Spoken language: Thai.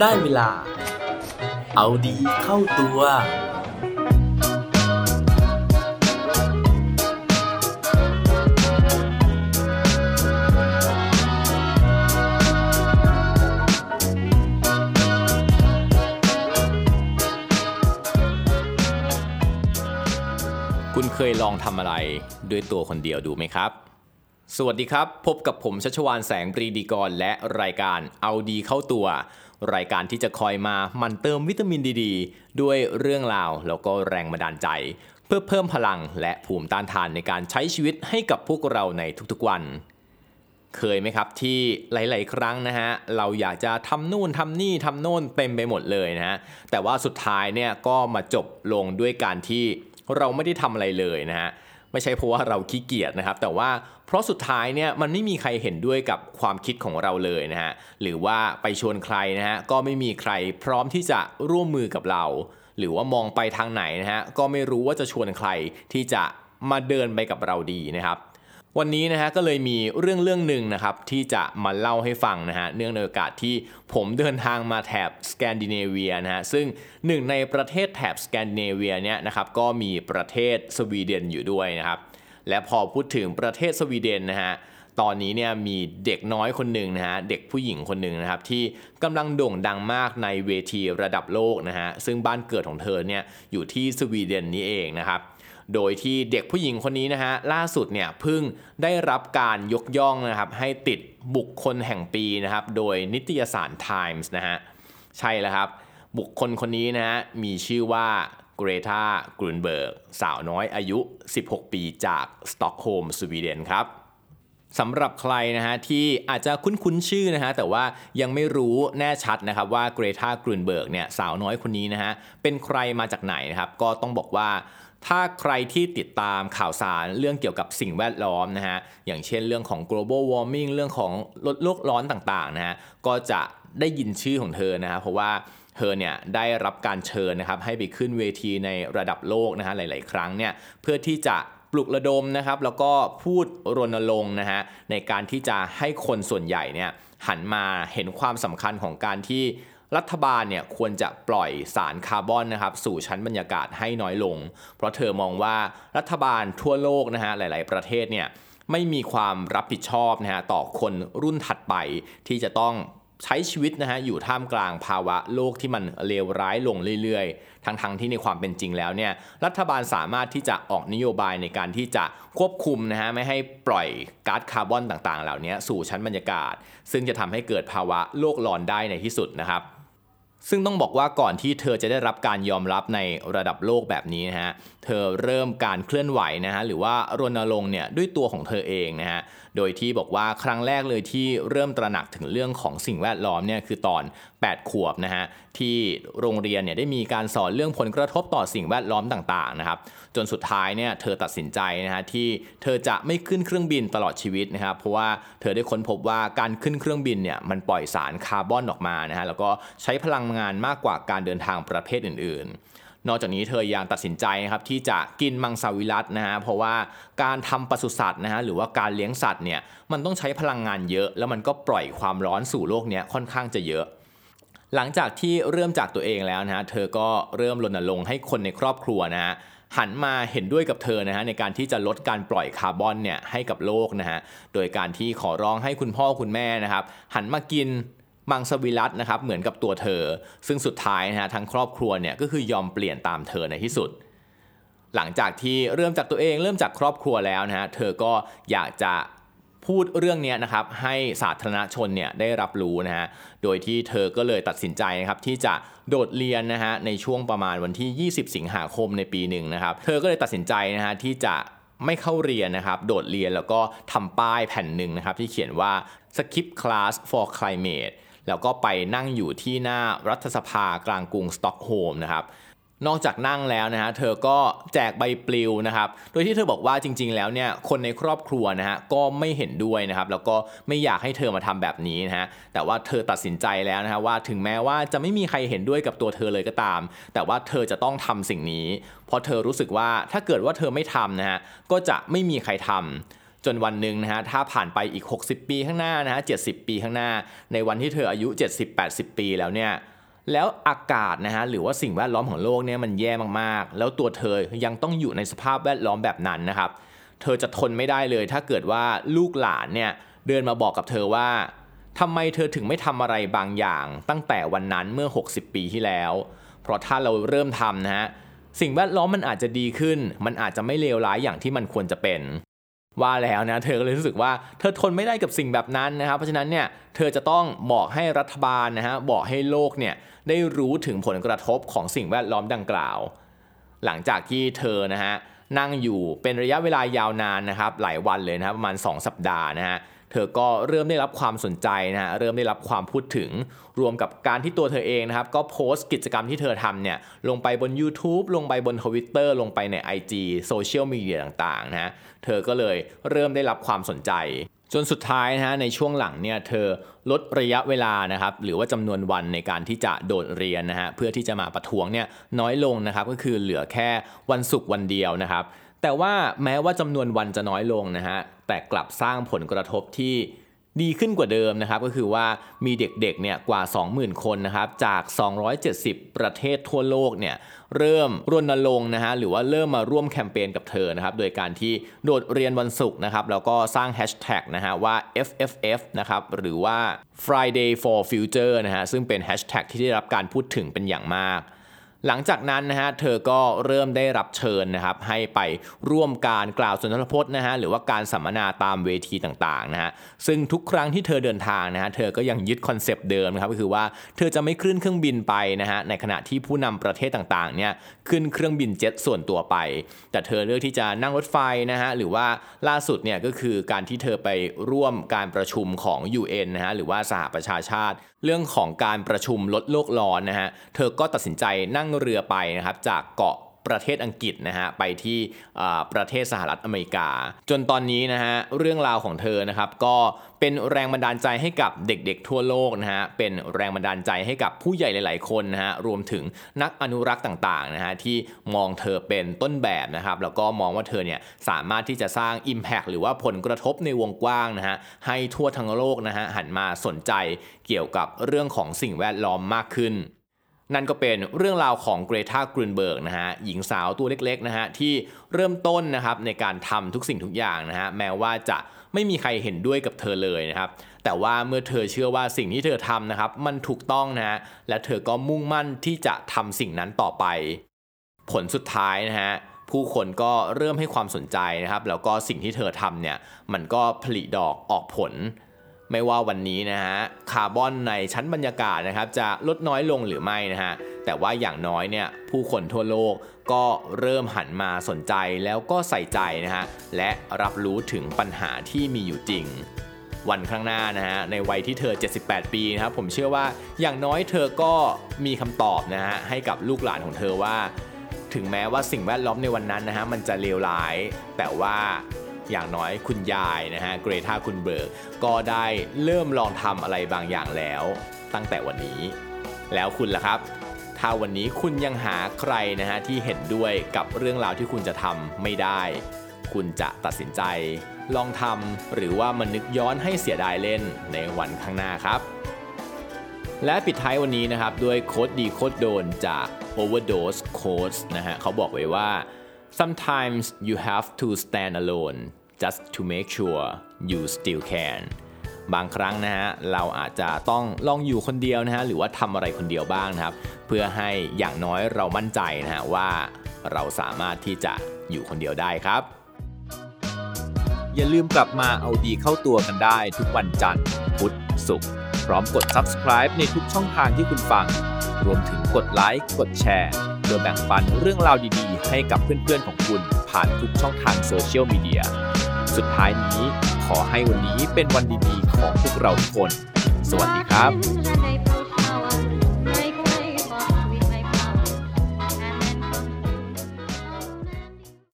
ได้เวลา เอาดีเข้าตัว คุณเคยลองทำอะไรด้วยตัวคนเดียวดูไหมครับ สวัสดีครับ พบกับผมชัชวานแสงปรีดีกร และรายการเอาดีเข้าตัว รายการที่จะคอยมาหมันเติมวิตามินดีดด้วยเรื่องราวแล้วก็แรงบันดาลใจ เพื่อเพิ่มพลังและภูมิต้านทานในการใช้ชีวิตให้กับพวกเราในทุกๆวัน เคยไหมครับที่หลาย ๆ ครั้งนะฮะเราอยากจะทำนู่นทำนี่ทำโน่นเต็มไปหมดเลยนะฮะแต่ว่าสุดท้ายเนี่ยก็มาจบลงด้วยการที่เราไม่ได้ทำอะไรเลยนะฮะ ไม่ใช่เพราะว่าเราขี้เกียจนะครับ แต่ว่าเพราะสุดท้ายเนี่ยมันไม่มีใครเห็นด้วยกับความคิดของเราเลยนะฮะหรือว่าไปชวนใครนะฮะก็ไม่มีใครพร้อมที่จะร่วมมือกับเรา หรือว่ามองไปทางไหนนะฮะก็ไม่รู้ว่าจะชวนใครที่จะมาเดินไปกับเราดีนะครับ วันนี้นะฮะก็เลยมีเรื่องเรื่องหนึ่งนะครับที่จะมาเล่าให้ฟังนะฮะเนื่องในโอกาสที่ผมเดินทางมาแถบสแกนดิเนเวียนะฮะซึ่งหนึ่งในประเทศแถบสแกนดิเนเวียเนี่ยนะครับก็มีประเทศสวีเดนอยู่ด้วยนะครับและพอพูดถึงประเทศสวีเดนนะฮะตอนนี้เนี่ยมีเด็กน้อยคนหนึ่งนะฮะเด็กผู้หญิงคนหนึ่งนะครับที่กำลังโด่งดังมากในเวทีระดับโลกนะฮะซึ่งบ้านเกิดของเธอเนี่ยอยู่ที่สวีเดนนี้เองนะครับ โดยที่เด็กผู้หญิงคนนี้นะฮะล่าสุดเนี่ยเพิ่งได้รับการยกย่องนะครับให้ติดบุคคลแห่งปีนะครับโดยนิตยสาร Times นะฮะใช่แล้วครับบุคคลคนนี้นะฮะมีชื่อว่าเกรธาธุนเบิร์กสาวน้อยอายุ 16 ปีจากสต็อกโฮล์มสวีเดนครับ สำหรับใครนะฮะที่อาจจะคุ้นๆชื่อนะฮะแต่ว่ายังไม่รู้แน่ชัดนะครับว่าเกรธาธุนเบิร์กเนี่ยสาวน้อยคนนี้นะฮะเป็นใครมาจากไหนนะครับก็ต้องบอกว่าถ้าใครที่ติดตามข่าวสารเรื่องเกี่ยวกับสิ่งแวดล้อมนะฮะอย่างเช่นเรื่องของ global warming เรื่องของลดโลกร้อนต่างๆนะฮะก็จะได้ยินชื่อของเธอนะฮะเพราะว่าเธอเนี่ยได้รับการเชิญนะครับให้ไปขึ้นเวทีในระดับโลกนะฮะหลาย ๆ ครั้งเนี่ยเพื่อที่จะ ปลุกระดมนะครับแล้วก็พูดรณรงค์นะฮะในการที่จะให้คนส่วนใหญ่เนี่ยหันมาเห็นความสำคัญของการที่รัฐบาลเนี่ยควรจะปล่อยสารคาร์บอนนะครับสู่ชั้นบรรยากาศให้น้อยลง เพราะเธอมองว่ารัฐบาลทั่วโลกนะฮะหลาย ๆ ประเทศเนี่ยไม่มีความรับผิดชอบนะฮะต่อคนรุ่นถัดไปที่จะต้อง ใช้ชีวิตนะฮะอยู่ท่ามกลางภาวะโลกที่มันเลวร้ายลงเรื่อยๆ ทั้งๆทที่ในความเป็นจริงแล้วเนี่ยรัฐบาลสามารถที่จะออกนโยบายในการที่จะควบคุมนะฮะไม่ให้ปล่อยก๊าซคาร์บอนต่างๆ เหล่านี้สู่ชั้นบรรยากาศ ซึ่งจะทำให้เกิดภาวะโลกร้อนได้ในที่สุดนะครับ ซึ่งต้องบอกว่าก่อนที่เธอจะได้รับการยอมรับในระดับโลกแบบนี้นะฮะ เธอเริ่มการเคลื่อนไหวนะฮะหรือว่ารณรงค์เนี่ยด้วยตัวของเธอเองนะฮะ โดยที่บอกว่าครั้งแรกเลยที่เริ่มตระหนักถึงเรื่องของสิ่งแวดล้อมเนี่ยคือตอน 8 ขวบนะฮะที่โรงเรียนเนี่ยได้มีการสอนเรื่องผลกระทบต่อสิ่งแวดล้อมต่างๆนะครับ จนสุดท้ายเนี่ยเธอตัดสินใจนะฮะที่เธอจะไม่ขึ้นเครื่องบินตลอดชีวิตนะครับเพราะว่าเธอได้ค้นพบว่าการขึ้นเครื่องบินเนี่ยมันปล่อยสารคาร์บอนออกมานะฮะแล้วก็ใช้พลังงานมากกว่าการเดินทางประเภทอื่น ๆนอกจากนี้เธอยังตัดสินใจนะครับที่จะกินมังสวิรัตนะฮะเพราะว่าการทำปศุสัตว์นะฮะหรือว่าการเลี้ยงสัตว์เนี่ยมันต้องใช้พลังงานเยอะ แล้วมันก็ปล่อยความร้อนสู่โลกเนี้ยค่อนข้างจะเยอะ หลังจากที่เริ่มจากตัวเองแล้วนะฮะเธอก็เริ่มรณรงค์ให้คนในครอบครัวนะฮะหันมาเห็นด้วยกับเธอนะฮะในการที่จะลดการปล่อยคาร์บอนเนี่ยให้กับโลกนะฮะโดยการที่ขอร้องให้คุณพ่อคุณแม่นะครับหันมากิน มังสวิรัตนะครับเหมือนกับตัวเธอ ซึ่งสุดท้ายนะฮะทั้งครอบครัวเนี่ยก็คือยอมเปลี่ยนตามเธอในที่สุด หลังจากที่เริ่มจากตัวเองเริ่มจากครอบครัวแล้วนะฮะเธอก็อยากจะพูดเรื่องนี้นะครับให้สาธารณชนเนี่ยได้รับรู้นะฮะโดยที่เธอก็เลยตัดสินใจนะครับที่จะโดดเรียนนะฮะในช่วงประมาณวันที่ 20 สิงหาคมในปีหนึ่งนะครับเธอก็เลยตัดสินใจนะฮะที่จะไม่เข้าเรียนนะครับโดดเรียนแล้วก็ทำป้ายแผ่นหนึ่งนะครับที่เขียนว่า skip class for climate แล้วก็ไปนั่งอยู่ที่หน้ารัฐสภากลางกรุงสต็อกโฮล์มนะครับนอกจากนั่งแล้วนะฮะเธอก็แจกใบปลิวนะครับ โดยที่เธอบอกว่าจริง ๆ แล้วเนี่ยคนในครอบครัวนะฮะก็ไม่เห็นด้วยนะครับ แล้วก็ไม่อยากให้เธอมาทำแบบนี้นะฮะแต่ว่าเธอตัดสินใจแล้วนะฮะว่าถึงแม้ว่าจะไม่มีใครเห็นด้วยกับตัวเธอเลยก็ตาม แต่ว่าเธอจะต้องทำสิ่งนี้ เพราะเธอรู้สึกว่าถ้าเกิดว่าเธอไม่ทำนะฮะก็จะไม่มีใครทำ จนวันหนึ่งนะฮะถ้าผ่านไปอีก 60 ปีข้างหน้านะฮะ70 ปีข้างหน้า ในวันที่เธออายุ 70-80 ปีแล้วเนี่ยแล้วอากาศนะฮะหรือว่าสิ่งแวดล้อมของโลกเนี่ยมันแย่มากๆ แล้วตัวเธอยังต้องอยู่ในสภาพแวดล้อมแบบนั้นนะครับ เธอจะทนไม่ได้เลย ถ้าเกิดว่าลูกหลานเนี่ยเดินมาบอกกับเธอว่าทำไมเธอถึงไม่ทำอะไรบางอย่าง ตั้งแต่วันนั้นเมื่อ 60 ปีที่แล้ว เพราะถ้าเราเริ่มทำนะฮะสิ่งแวดล้อมมันอาจจะดีขึ้น มันอาจจะไม่เลวร้ายอย่างที่มันควรจะเป็น ว่าแล้วนะเธอก็เลยรู้สึกว่าเธอทนไม่ได้กับสิ่งแบบนั้นนะครับ เพราะฉะนั้นเนี่ยเธอจะต้องบอกให้รัฐบาลนะฮะบอกให้โลกเนี่ยได้รู้ถึงผลกระทบของสิ่งแวดล้อมดังกล่าว หลังจากที่เธอนะฮะนั่งอยู่เป็นระยะเวลายาวนานนะครับหลายวันเลยนะครับประมาณ 2 สัปดาห์นะฮะ เธอก็เริ่มได้รับความสนใจนะฮะเริ่มได้รับความพูดถึง รวมกับการที่ตัวเธอเองนะครับ ก็โพสต์กิจกรรมที่เธอทำเนี่ยลงไปบน YouTube ลงไปบน Twitter ลงไปใน IG โซเชียลมีเดียต่างๆนะฮะเธอก็เลยเริ่มได้รับความสนใจ จนสุดท้ายนะฮะในช่วงหลังเนี่ยเธอลดระยะเวลานะครับหรือว่าจำนวนวันในการที่จะโดดเรียนนะฮะเพื่อที่จะมาประท้วงเนี่ยน้อยลงนะครับก็คือเหลือแค่วันศุกร์วันเดียวนะครับ แต่ว่าแม้ว่าจำนวนวันจะน้อยลงนะฮะแต่กลับสร้างผลกระทบที่ดีขึ้นกว่าเดิมนะครับก็คือว่ามีเด็กๆเนี่ยกว่า 20,000 คนนะครับจาก 270 ประเทศทั่วโลกเนี่ยเริ่มรณรงค์นะฮะหรือว่าเริ่มมาร่วมแคมเปญกับเธอนะครับโดยการที่โดดเรียนวันศุกร์นะครับแล้วก็สร้างแฮชแท็กนะฮะว่า FFF นะครับหรือว่า Friday for Future นะฮะซึ่งเป็นแฮชแท็กที่ได้รับการพูดถึงเป็นอย่างมาก หลังจากนั้นนะฮะเธอก็เริ่มได้รับเชิญนะครับให้ไปร่วมการกล่าวสุนทรพจน์นะฮะหรือว่าการสัมมนาตามเวทีต่างๆนะฮะซึ่งทุกครั้งที่เธอเดินทางนะฮะเธอก็ยังยึดคอนเซปต์เดิมนะครับก็คือว่าเธอจะไม่ขึ้นเครื่องบินไปนะฮะในขณะที่ผู้นำประเทศต่างๆเนี่ยขึ้นเครื่องบินเจ็ตส่วนตัวไป แต่เธอเลือกที่จะนั่งรถไฟนะฮะหรือว่าล่าสุดเนี่ยก็คือการที่เธอไปร่วมการประชุมของ UN นะฮะหรือว่าสหประชาชาติ เรื่องของการประชุมลดโลกร้อนนะฮะเธอก็ตัดสินใจนั่งเรือไปนะครับจากเกาะประเทศอังกฤษนะฮะไปที่ประเทศสหรัฐอเมริกา จนตอนนี้นะฮะเรื่องราวของเธอนะครับก็เป็นแรงบันดาลใจให้กับเด็กๆ ทั่วโลกนะฮะเป็นแรงบันดาลใจให้กับผู้ใหญ่หลาย ๆ คนนะฮะรวมถึงนักอนุรักษ์ต่างๆนะฮะที่มองเธอเป็นต้นแบบนะครับแล้วก็มองว่าเธอเนี่ยสามารถที่จะสร้าง Impact หรือว่าผลกระทบในวงกว้างนะฮะให้ทั่วทั้งโลกนะฮะหันมาสนใจเกี่ยวกับเรื่องของสิ่งแวดล้อมมากขึ้น นั่นก็เป็นเรื่องราวของเกรธากรุนเบิร์กนะฮะหญิงสาวตัวเล็กๆนะฮะที่เริ่มต้นนะครับในการทำทุกสิ่งทุกอย่างนะฮะแม้ว่าจะไม่มีใครเห็นด้วยกับเธอเลยนะครับแต่ว่าเมื่อเธอเชื่อว่าสิ่งที่เธอทำนะครับมันถูกต้องนะฮะและเธอก็มุ่งมั่นที่จะทำสิ่งนั้นต่อไป ผลสุดท้ายนะฮะผู้คนก็เริ่มให้ความสนใจนะครับแล้วก็สิ่งที่เธอทำเนี่ยมันก็ผลิดอกออกผล ไม่ว่าวันนี้นะฮะคาร์บอนในชั้นบรรยากาศนะครับจะลดน้อยลงหรือไม่นะฮะแต่ว่าอย่างน้อยเนี่ยผู้คนทั่วโลกก็เริ่มหันมาสนใจแล้วก็ใส่ใจนะฮะและรับรู้ถึงปัญหาที่มีอยู่จริง วันข้างหน้านะฮะในวัยที่เธอ 78 ปีนะครับผมเชื่อว่าอย่างน้อยเธอก็มีคำตอบนะฮะให้กับลูกหลานของเธอว่า ถึงแม้ว่าสิ่งแวดล้อมในวันนั้นนะฮะมันจะเลวร้าย แต่ว่า อย่างน้อยคุณยายนะฮะเกรธาคุณเบิร์กก็ได้เริ่มลองทำอะไรบางอย่างแล้ว ตั้งแต่วันนี้ แล้วคุณล่ะครับ ถ้าวันนี้คุณยังหาใครนะฮะที่เห็นด้วยกับเรื่องราวที่คุณจะทำไม่ได้ คุณจะตัดสินใจ ลองทำหรือว่ามันนึกย้อนให้เสียดายเล่นในวันข้างหน้าครับและปิดท้ายวันนี้นะครับ ด้วยโค้ดดีโค้ดโดนจาก Overdose Codes นะฮะเขาบอกไว้ว่า sometimes you have to stand alone just to make sure you still can บางครั้งนะฮะเราอาจจะต้องลองอยู่คนเดียวนะฮะหรือว่าทำอะไรคนเดียวบ้างนะครับ เพื่อให้อย่างน้อยเรามั่นใจนะฮะว่าเราสามารถที่จะอยู่คนเดียวได้ครับ อย่าลืมกลับมาเอาดีเข้าตัวกันได้ทุกวันจันทร์พุธศุกร์พร้อมกด subscribe ในทุกช่องทางที่คุณฟัง รวมถึงกดไลค์กดแชร์โดยแบ่งปันเรื่องราวดีๆ ให้กับเพื่อนๆของคุณ ผ่านทุกช่องทางโซเชียลมีเดีย สุดท้ายนี้ขอให้วันนี้เป็นวันดีๆของพวกเราทุกคน สวัสดีครับ